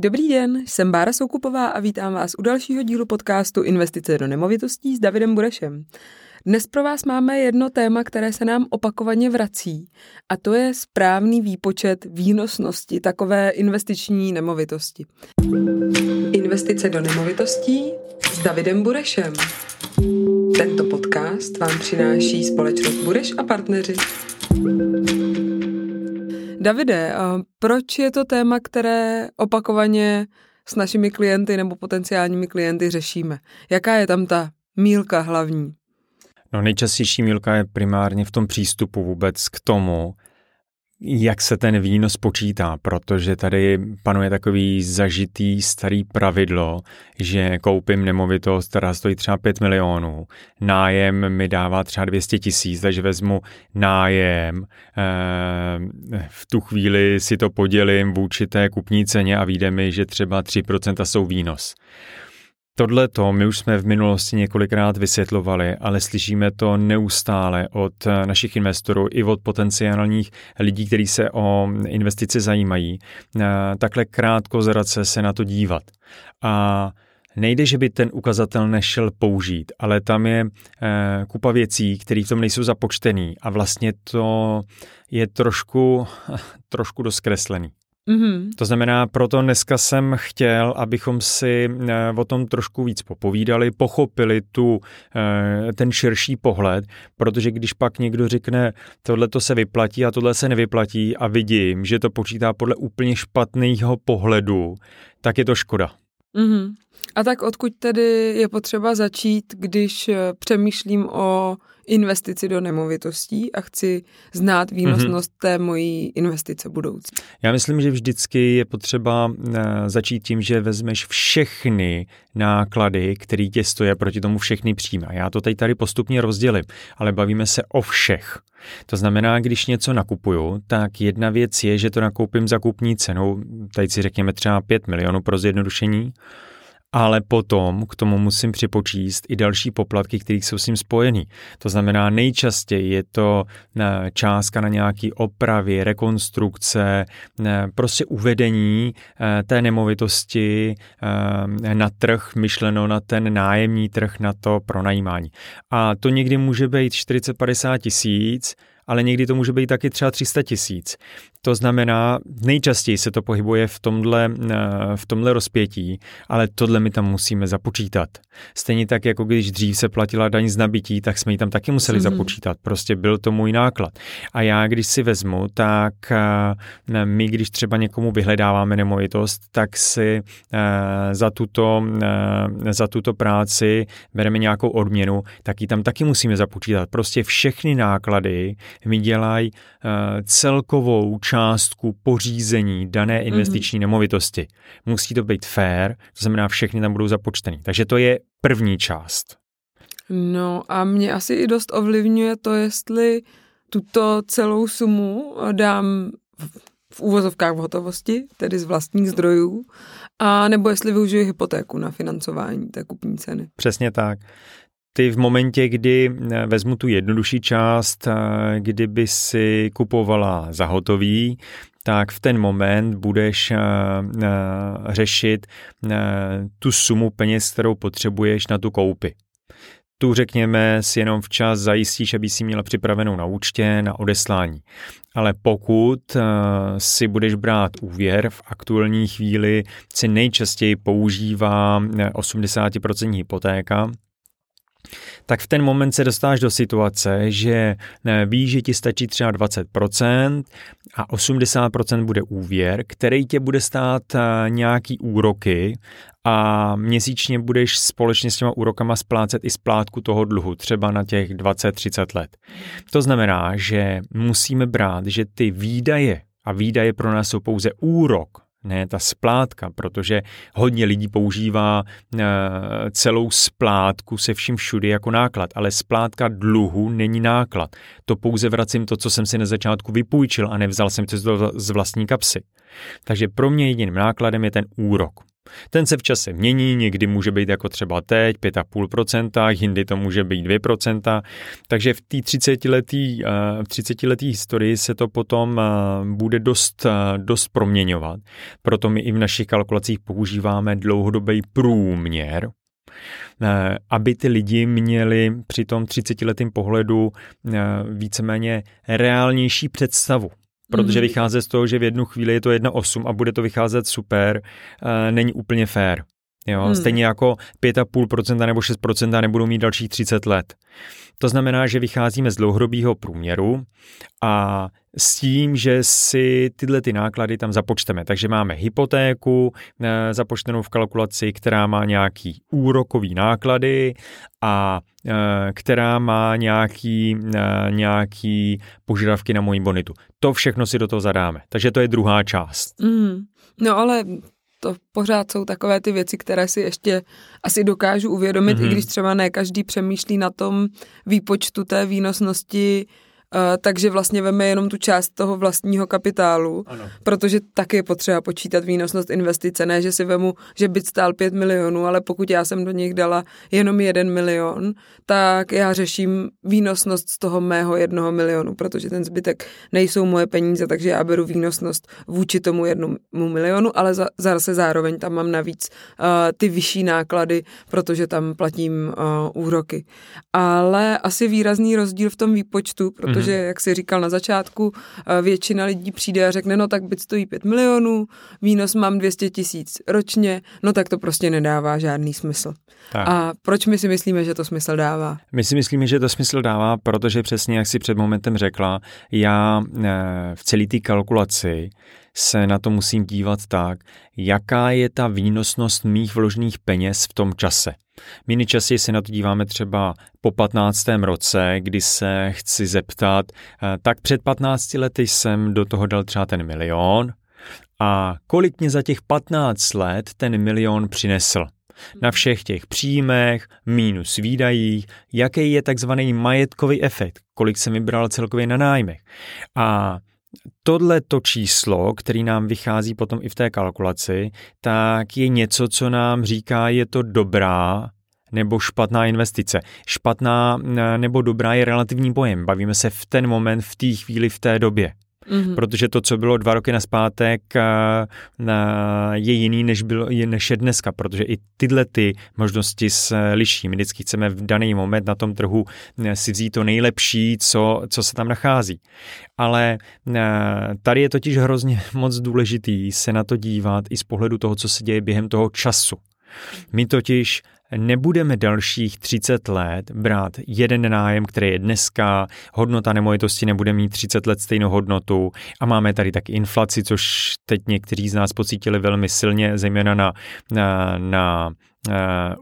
Dobrý den, jsem Bára Soukupová a vítám vás u dalšího dílu podcastu Investice do nemovitostí s Davidem Burešem. Dnes pro vás máme jedno téma, které se nám opakovaně vrací, a to je správný výpočet výnosnosti takové investiční nemovitosti. Investice do nemovitostí s Davidem Burešem. Tento podcast vám přináší společnost Bureš a partneři. Davide, proč je to téma, které opakovaně s našimi klienty nebo potenciálními klienty řešíme? Jaká je tam ta mílka hlavní? No nejčastější mílka je primárně v tom přístupu vůbec k tomu, jak se ten výnos počítá, protože tady panuje takový zažitý starý pravidlo, že koupím nemovitost, která stojí třeba 5 milionů, nájem mi dává třeba 200 tisíc, takže vezmu nájem, eh, v tu chvíli si to podělím vůči té kupní ceně a vyjde mi, že třeba 3% jsou výnos. Tohle to my už jsme v minulosti několikrát vysvětlovali, ale slyšíme to neustále od našich investorů i od potenciálních lidí, kteří se o investice zajímají. Takhle krátko zrace se na to dívat. A Nejde, že by ten ukazatel nešel použít, ale tam je eh, kupa věcí, které v tom nejsou započtený a vlastně to je trošku, trošku doskreslený. Mm-hmm. To znamená, proto dneska jsem chtěl, abychom si eh, o tom trošku víc popovídali, pochopili tu, eh, ten širší pohled, protože když pak někdo řekne, tohle to se vyplatí a tohle se nevyplatí a vidím, že to počítá podle úplně špatného pohledu, tak je to škoda. Mm-hmm. A tak odkud tedy je potřeba začít, když eh, přemýšlím o investici do nemovitostí a chci znát výnosnost mm-hmm. té mojí investice budoucí? Já myslím, že vždycky je potřeba eh, začít tím, že vezmeš všechny náklady, které tě stojí proti tomu všechny příjmy. Já to teď tady postupně rozdělím, ale bavíme se o všech. To znamená, když něco nakupuju, tak jedna věc je, že to nakoupím za kupní cenou, tady si řekněme třeba 5 milionů pro zjednodušení, ale potom k tomu musím připočíst i další poplatky, které jsou s tím spojený. To znamená, nejčastěji je to eh, částka na nějaký opravy, rekonstrukce, eh, prostě uvedení eh, té nemovitosti na trh, myšleno na ten nájemní trh, na to pronajímání. A to někdy může být 40-50 tisíc, ale někdy to může být taky třeba 300 tisíc. To znamená, nejčastěji se to pohybuje v tomhle, eh, v tomhle rozpětí, ale tohle my tam musíme započítat. Stejně tak, jako když dřív se platila daň z nabití, tak jsme ji tam taky museli mm-hmm. započítat. Prostě byl to můj náklad. A já, když si vezmu, tak eh, my, když třeba někomu vyhledáváme nemovitost, tak si eh, za tuto, za tuto práci bereme nějakou odměnu, tak ji tam taky musíme započítat. Prostě všechny náklady mi dělají celkovou částku pořízení dané mhm. investiční mm-hmm. nemovitosti. Musí to být fair, to znamená, všechny tam budou započtený. Takže to je první část. No a mě asi i dost ovlivňuje to, jestli tuto celou sumu dám v, v úvozovkách v hotovosti, tedy z vlastních zdrojů, a nebo jestli využiju hypotéku na financování té kupní ceny. Přesně tak ty v momentě, kdy eh, vezmu tu jednodušší část, eh, kdyby si kupovala za hotový, tak v ten moment budeš uh, řešit tu sumu peněz, kterou potřebuješ na tu koupy. Tu řekněme si jenom včas zajistíš, aby si měla připravenou na účtě, na odeslání. Ale pokud si budeš brát úvěr, v aktuální chvíli se nejčastěji používá 80% hypotéka, tak v ten moment se dostáš do situace, že eh, víš, že ti stačí třeba 20% a 80% bude úvěr, který tě bude stát eh, nějaký úroky a měsíčně budeš společně s těma úrokama splácet i splátku toho dluhu, třeba na těch 20-30 let. To znamená, že musíme brát, že ty výdaje a výdaje pro nás jsou pouze úrok ne ta splátka, protože hodně lidí používá eh, celou splátku se vším všudy jako náklad, ale splátka dluhu není náklad. To pouze vracím to, co jsem si na začátku vypůjčil a nevzal jsem to z vlastní kapsy. Takže pro mě jediným nákladem je ten úrok. Ten se v čase mění, někdy může být jako třeba teď 5,5%, jindy to může být 2%, takže v té 30 letý, eh, v 30 letý historii se to potom eh, bude dost, eh, dost proměňovat. Proto my i v našich kalkulacích používáme dlouhodobý průměr, aby ty lidi měli při tom 30-letém pohledu víceméně reálnější představu protože mm-hmm. vycházet z toho, že v jednu chvíli je to 1,8 a bude to vycházet super, uh, není úplně fair. Jo? Hmm. Stejně jako 5,5% nebo 6% nebudou mít dalších 30 let. To znamená, že vycházíme z dlouhodobého průměru a s tím, že si tyhle ty náklady tam započteme. Takže máme hypotéku e, započtenou v kalkulaci, která má nějaký úrokový náklady a e, která má nějaký, e, nějaký požadavky na moji bonitu. To všechno si do toho zadáme. Takže to je druhá část. Mm. No ale to pořád jsou takové ty věci, které si ještě asi dokážu uvědomit, mm-hmm. i když třeba ne každý přemýšlí na tom výpočtu té výnosnosti takže vlastně veme jenom tu část toho vlastního kapitálu, ano. protože taky je potřeba počítat výnosnost investice, ne, že si vemu, že byt stál 5 milionů, ale pokud já jsem do nich dala jenom jeden milion, tak já řeším výnosnost z toho mého jednoho milionu, protože ten zbytek nejsou moje peníze, takže já beru výnosnost vůči tomu jednomu milionu, ale za, zase zároveň tam mám navíc uh, ty vyšší náklady, protože tam platím uh, úroky. Ale asi výrazný rozdíl v tom výpočtu, protože protože, jak si říkal na začátku, eh, většina lidí přijde a řekne, no tak byt stojí 5 milionů, výnos mám 200 tisíc ročně, no tak to prostě nedává žádný smysl. Tak. A proč my si myslíme, že to smysl dává? My si myslíme, že to smysl dává, protože přesně, jak si před momentem řekla, já eh, v celé té kalkulaci se na to musím dívat tak, jaká je ta výnosnost mých vložených peněz v tom čase. My nejčastěji se na to díváme třeba po 15. roce, kdy se chci zeptat, eh, tak před 15 lety jsem do toho dal třeba ten milion a kolik mě za těch 15 let ten milion přinesl na všech těch příjmech, mínus výdajích, jaký je takzvaný majetkový efekt, kolik jsem vybral celkově na nájmech. A Tohle to číslo, který nám vychází potom i v té kalkulaci, tak je něco, co nám říká, je to dobrá nebo špatná investice. Špatná nebo dobrá je relativní pojem. Bavíme se v ten moment, v té chvíli, v té době. Mm-hmm. Protože to, co bylo dva roky naspátek, je jiný, než, bylo, než je dneska, protože i tyhle ty možnosti se liší. My vždycky chceme v daný moment na tom trhu si vzít to nejlepší, co, co se tam nachází. Ale tady je totiž hrozně moc důležitý se na to dívat i z pohledu toho, co se děje během toho času. My totiž nebudeme dalších 30 let brát jeden nájem, který je dneska, hodnota nemovitosti nebude mít 30 let stejnou hodnotu a máme tady taky inflaci, což teď někteří z nás pocítili velmi silně, zejména na, na, na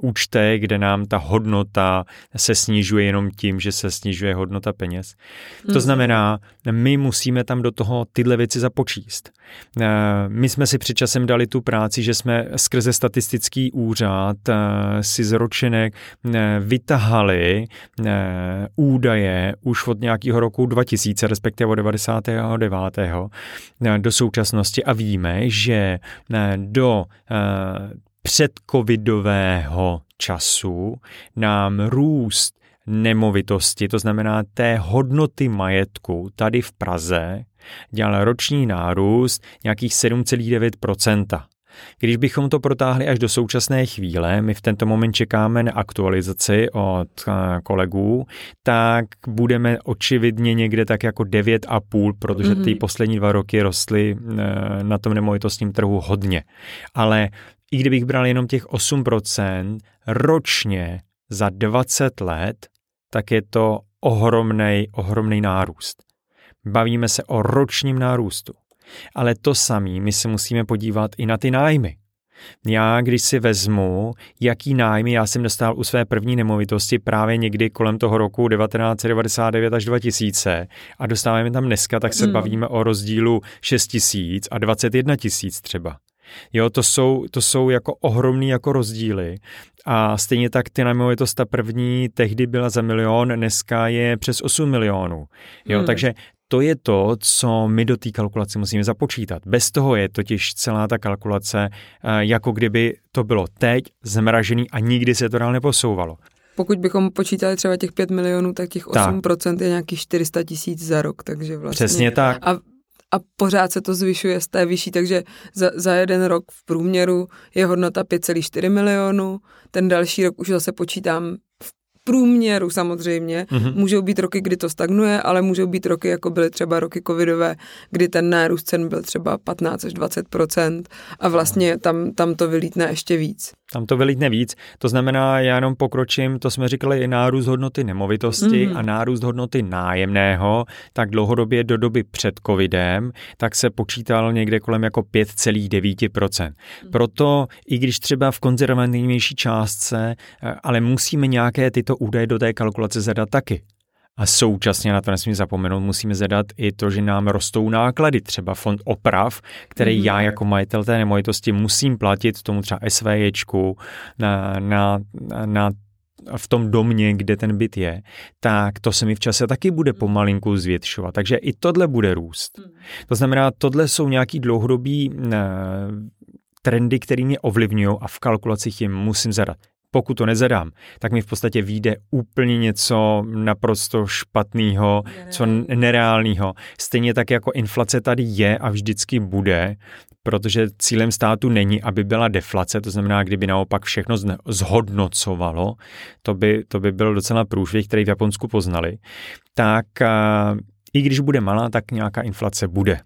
účtech, kde nám ta hodnota se snižuje jenom tím, že se snižuje hodnota peněz. Mm. To mhm. znamená, my musíme tam do toho tyhle věci započíst. Uh, my jsme si před časem dali tu práci, že jsme skrze statistický úřad uh, si z ročenek vytahali údaje už od nějakého roku 2000, respektive od 99. Uh, do současnosti a víme, že do uh, předcovidového času nám růst nemovitosti, to znamená té hodnoty majetku tady v Praze, dělal roční nárůst nějakých 7,9%. Když bychom to protáhli až do současné chvíle, my v tento moment čekáme na aktualizaci od eh, kolegů, tak budeme očividně někde tak jako 9,5, protože ty mm-hmm. poslední dva roky rostly eh, na tom nemovitostním trhu hodně. Ale i kdybych bral jenom těch 8% ročně za 20 let, tak je to ohromný, ohromný nárůst. Bavíme se o ročním nárůstu. Ale to samé my se musíme podívat i na ty nájmy. Já, když si vezmu, jaký nájmy já jsem dostal u své první nemovitosti právě někdy kolem toho roku 1999 až 2000 a dostáváme tam dneska, tak se hmm. bavíme o rozdílu 6 tisíc a 21 tisíc třeba. Jo, to jsou, to jsou jako ohromný jako rozdíly. A stejně tak ty nemovitost ta první tehdy byla za milion, dneska je přes 8 milionů. Jo, hmm. takže to je to, co my do té kalkulace musíme započítat. Bez toho je totiž celá ta kalkulace, eh, jako kdyby to bylo teď zmražený a nikdy se to dál neposouvalo. Pokud bychom počítali třeba těch 5 milionů, tak těch 8% tak. je nějakých 400 tisíc za rok, takže vlastně... Přesně tak. A, a pořád se to zvyšuje z té vyšší, takže za, za jeden rok v průměru je hodnota 5,4 milionů, ten další rok už zase počítám průměru samozřejmě. Mm-hmm. Můžou být roky, kdy to stagnuje, ale můžou být roky, jako byly třeba roky covidové, kdy ten nárůst cen byl třeba 15 až 20% a vlastně tam, tam to vylítne ještě víc. Tam to vylítne víc, to znamená, já jenom pokročím, to jsme říkali i nárůst hodnoty nemovitosti mm. a nárůst hodnoty nájemného, tak dlouhodobě do doby před covidem, tak se počítal někde kolem jako 5,9%. Mm. Proto, i když třeba v konzervativnější částce, eh, ale musíme nějaké tyto údaje do té kalkulace zadat taky. A současně na to nesmím zapomenout, musíme zadat i to, že nám rostou náklady, třeba fond oprav, který mm-hmm. já jako majitel té nemovitosti musím platit tomu třeba SVJčku na, na, na v tom domě, kde ten byt je, tak to se mi v čase taky bude mhm. pomalinku zvětšovat. Takže i tohle bude růst. Mhm. To znamená, tohle jsou nějaký dlouhodobý eh, trendy, které mě ovlivňují a v kalkulacích jim musím zadat pokud to nezadám, tak mi v podstatě vyjde úplně něco naprosto špatného, co nereálného. Stejně tak jako inflace tady je a vždycky bude, protože cílem státu není, aby byla deflace, to znamená, kdyby naopak všechno zhodnocovalo, to by, to by byl docela průšvih, který v Japonsku poznali, tak i když bude malá, tak nějaká inflace bude.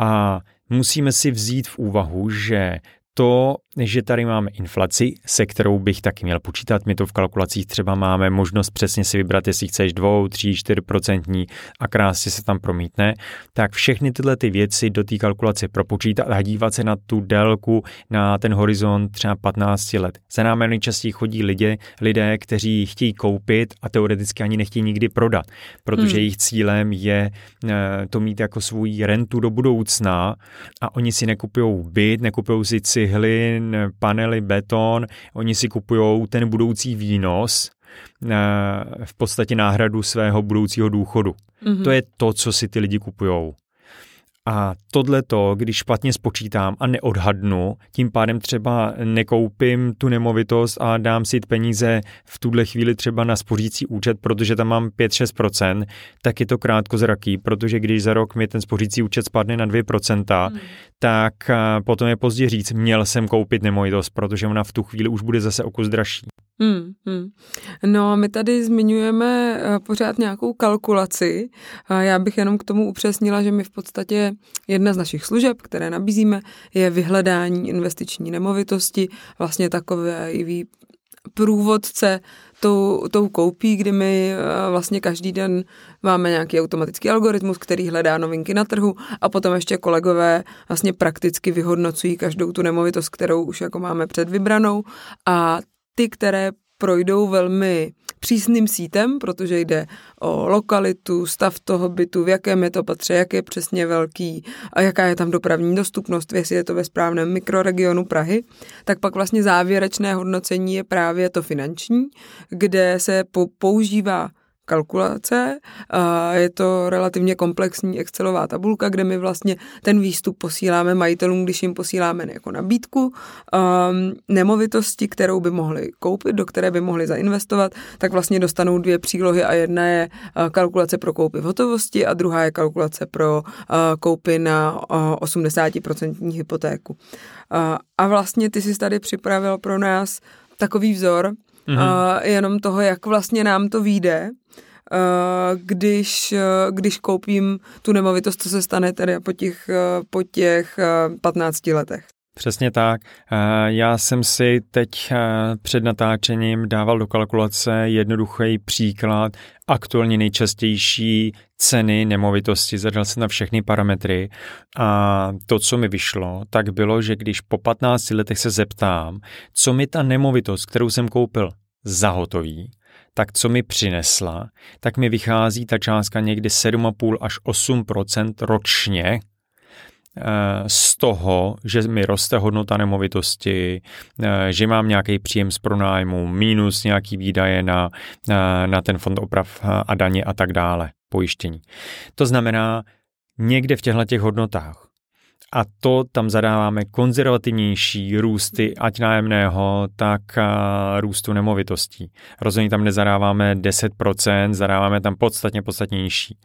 A musíme si vzít v úvahu, že to, že tady máme inflaci, se kterou bych taky měl počítat. My to v kalkulacích třeba máme možnost přesně si vybrat, jestli chceš 2, 3, 4 procentní a krásně se tam promítne. Tak všechny tyhle ty věci do té kalkulace propočítat a dívat se na tu délku, na ten horizont třeba 15 let. Za námi nejčastěji chodí lidé, lidé, kteří chtějí koupit a teoreticky ani nechtějí nikdy prodat, protože hmm. jejich cílem je eh, to mít jako svůj rentu do budoucna a oni si nekupují byt, nekupují si cihly, panely, beton, oni si kupují ten budoucí výnos, eh, v podstatě náhradu svého budoucího důchodu. Mm-hmm. To je to, co si ty lidi kupují. A tohle to, když špatně spočítám a neodhadnu, tím pádem třeba nekoupím tu nemovitost a dám si peníze v tuhle chvíli třeba na spořící účet, protože tam mám 5-6%, tak je to krátkozraký, protože když za rok mi ten spořící účet spadne na 2%, hmm. tak potom je pozdě říct, měl jsem koupit nemovitost, protože ona v tu chvíli už bude zase o kus dražší. Hmm, hmm. No, my tady zmiňujeme eh, pořád nějakou kalkulaci. Já bych jenom k tomu upřesnila, že my v podstatě jedna z našich služeb, které nabízíme, je vyhledání investiční nemovitosti, vlastně takové i průvodce tou, tou koupí, kdy my eh, vlastně každý den máme nějaký automatický algoritmus, který hledá novinky na trhu a potom ještě kolegové vlastně prakticky vyhodnocují každou tu nemovitost, kterou už jako máme před vybranou a ty, které projdou velmi přísným sítem, protože jde o lokalitu, stav toho bytu, v jakém je to patře, jak je přesně velký a jaká je tam dopravní dostupnost, jestli je to ve správném mikroregionu Prahy, tak pak vlastně závěrečné hodnocení je právě to finanční, kde se používá kalkulace. Je to relativně komplexní Excelová tabulka, kde my vlastně ten výstup posíláme majitelům, když jim posíláme jako nabídku um, nemovitosti, kterou by mohli koupit, do které by mohli zainvestovat, tak vlastně dostanou dvě přílohy a jedna je uh, kalkulace pro koupy v hotovosti a druhá je kalkulace pro uh, koupy na 80% uh, hypotéku. A vlastně ty jsi tady připravil pro nás takový vzor, mm-hmm. uh, jenom toho, jak vlastně nám to vyjde, uh, když, uh, když koupím tu nemovitost, co se stane tedy po těch, uh, po těch uh, 15 letech. Přesně tak. Já jsem si teď před natáčením dával do kalkulace jednoduchý příklad aktuálně nejčastější ceny nemovitosti, zadal jsem na všechny parametry a to, co mi vyšlo, tak bylo, že když po 15 letech se zeptám, co mi ta nemovitost, kterou jsem koupil, zahotoví, tak co mi přinesla, tak mi vychází ta částka někdy 7,5 až 8% ročně eh, z toho, že mi roste hodnota nemovitosti, eh, že mám nějaký příjem z pronájmu, minus nějaký výdaje na, na ten fond oprav a daně a tak dále. pojištění. To znamená, někde v těchto těch hodnotách a to tam zadáváme konzervativnější růsty, ať nájemného, tak růstu nemovitostí. Rozhodně tam nezadáváme 10%, zadáváme tam podstatně podstatnější.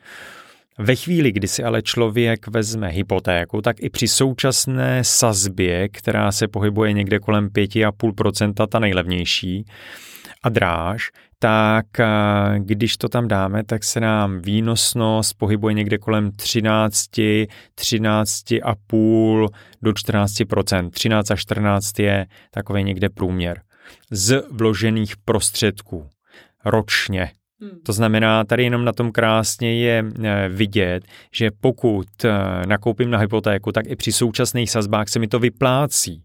Ve chvíli, kdy si ale člověk vezme hypotéku, tak i při současné sazbě, která se pohybuje někde kolem 5,5%, ta nejlevnější, a dráž, tak když to tam dáme, tak se nám výnosnost pohybuje někde kolem 13, 13,5 do 14% 13 až 14 je takový někde průměr z vložených prostředků ročně. Hmm. To znamená, tady jenom na tom krásně je e, vidět, že pokud e, nakoupím na hypotéku, tak i při současných sazbách se mi to vyplácí.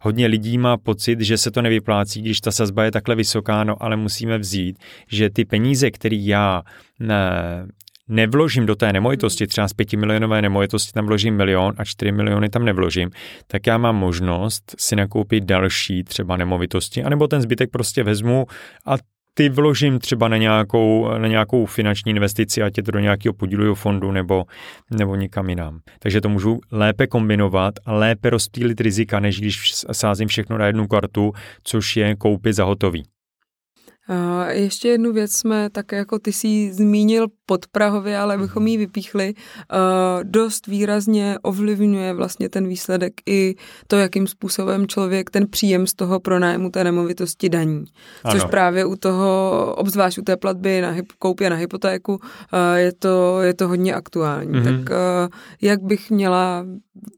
Hodně lidí má pocit, že se to nevyplácí, když ta sazba je takhle vysoká, no ale musíme vzít, že ty peníze, které já ne, nevložím do té nemovitosti, třeba z pěti milionové nemovitosti tam vložím milion a čtyři miliony tam nevložím, tak já mám možnost si nakoupit další třeba nemovitosti, anebo ten zbytek prostě vezmu a ty vložím třeba na nějakou, na nějakou finanční investici, ať je to do nějakého podílového fondu nebo, nebo někam jinam. Takže to můžu lépe kombinovat a lépe rozptýlit rizika, než když sázím všechno na jednu kartu, což je koupit za hotový. A ještě jednu věc jsme tak jako ty si zmínil pod Prahově, ale bychom ji vypíchli. Dost výrazně ovlivňuje vlastně ten výsledek i to, jakým způsobem člověk ten příjem z toho pronájmu té nemovitosti daní. Což ano. právě u toho, obzvlášť u té platby na hyp, koupě na hypotéku, je to, je to hodně aktuální. Mm-hmm. Tak jak bych měla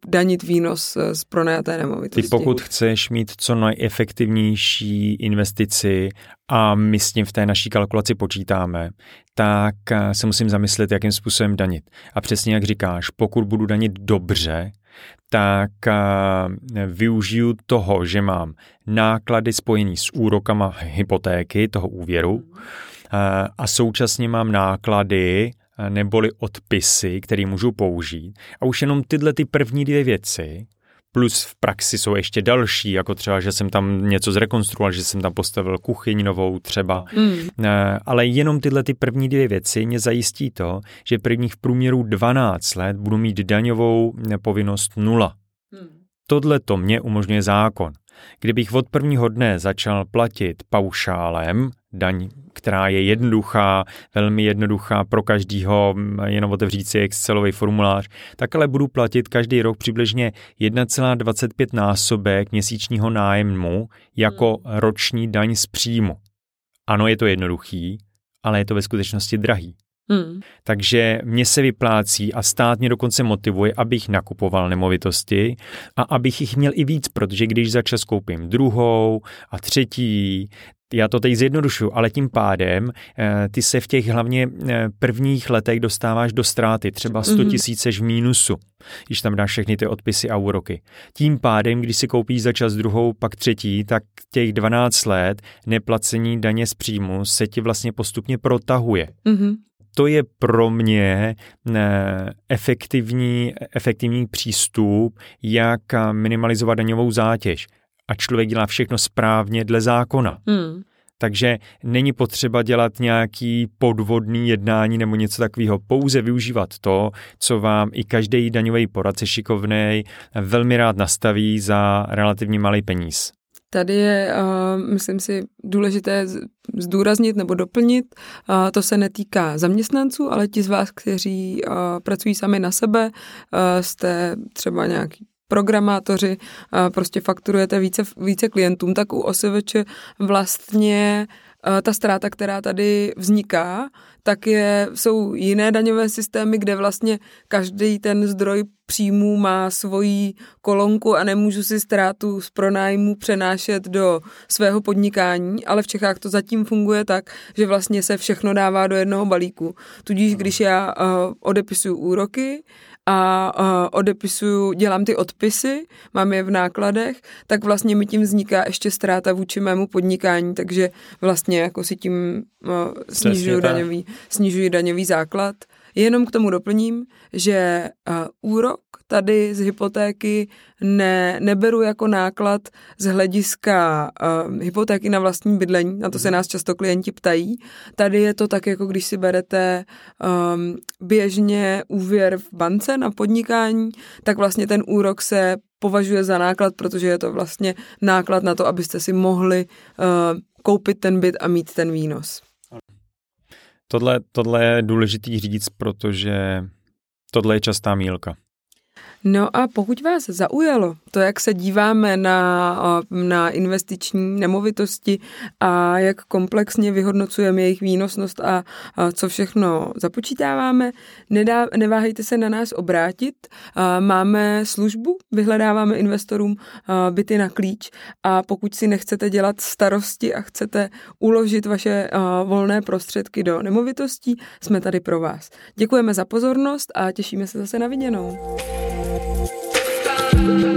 danit výnos z pronajaté nemovitosti? Ty pokud chceš mít co nejefektivnější investici a my s tím v té naší kalkulaci počítáme, tak eh, se musím zamyslet, jakým způsobem danit. A přesně jak říkáš, pokud budu danit dobře, tak eh, využiju toho, že mám náklady spojený s úrokama hypotéky, toho úvěru, eh, a současně mám náklady neboli odpisy, které můžu použít. A už jenom tyhle ty první dvě věci plus v praxi jsou ještě další, jako třeba, že jsem tam něco zrekonstruoval, že jsem tam postavil kuchyň novou třeba. Mm. Ale jenom tyhle ty první dvě věci mě zajistí to, že prvních v průměru 12 let budu mít daňovou povinnost nula. Mm. Tohle to mě umožňuje zákon. Kdybych od prvního dne začal platit paušálem, daň, která je jednoduchá, velmi jednoduchá pro každýho, jenom otevřít si Excelový formulář, tak ale budu platit každý rok přibližně 1,25 násobek měsíčního nájemnu jako hmm. roční daň z příjmu. Ano, je to jednoduchý, ale je to ve skutečnosti drahý. Hmm. Takže mě se vyplácí a stát mě dokonce motivuje, abych nakupoval nemovitosti a abych jich měl i víc, protože když za čas koupím druhou a třetí, já to teď zjednodušuju, ale tím pádem eh, ty se v těch hlavně eh, prvních letech dostáváš do ztráty, třeba 100 mhm. tisíceš v mínusu, když tam dáš všechny ty odpisy a úroky. Tím pádem, když si koupíš za čas druhou, pak třetí, tak těch 12 let neplacení daně z příjmu se ti vlastně postupně protahuje. Mm-hmm to je pro mě eh, efektivní, efektivní přístup, jak minimalizovat daňovou zátěž. A člověk dělá všechno správně dle zákona. Hmm. Takže není potřeba dělat nějaký podvodný jednání nebo něco takového. Pouze využívat to, co vám i každý daňový poradce šikovný velmi rád nastaví za relativně malý peníz. Tady je, uh, myslím si, důležité zdůraznit nebo doplnit. Uh, to se netýká zaměstnanců, ale ti z vás, kteří uh, pracují sami na sebe, jste třeba nějaký programátoři, prostě fakturujete více, více klientům, tak u OSVČ vlastně ta ztráta, která tady vzniká, tak je, jsou jiné daňové systémy, kde vlastně každý ten zdroj příjmů má svoji kolonku a nemůžu si ztrátu z pronájmu přenášet do svého podnikání, ale v Čechách to zatím funguje tak, že vlastně se všechno dává do jednoho balíku. Tudíž když já uh, odepisuju úroky a uh, odepisuju, dělám ty odpisy, mám je v nákladech, tak vlastně mi tím vzniká ještě ztráta vůči mému podnikání, takže vlastně jako si tím uh, snižuju daňový, snižuji daňový základ Jenom k tomu doplním, že uh, úrok tady z hypotéky ne, neberu jako náklad z hlediska uh, hypotéky na vlastní bydlení, na to se nás často klienti ptají. Tady je to tak, jako když si berete um, běžně úvěr v bance na podnikání, tak vlastně ten úrok se považuje za náklad, protože je to vlastně náklad na to, abyste si mohli uh, koupit ten byt a mít ten výnos. Tohle, tohle je důležitý říct, protože tohle je častá mílka. No a pokud vás zaujalo to, jak se díváme na, na investiční nemovitosti a jak komplexně vyhodnocujeme jejich výnosnost a, a co všechno započítáváme, nedá, neváhejte se na nás obrátit. Máme službu, vyhledáváme investorům byty na klíč a pokud si nechcete dělat starosti a chcete uložit vaše volné prostředky do nemovitostí, jsme tady pro vás. Děkujeme za pozornost a těšíme se zase na viděnou. Bye.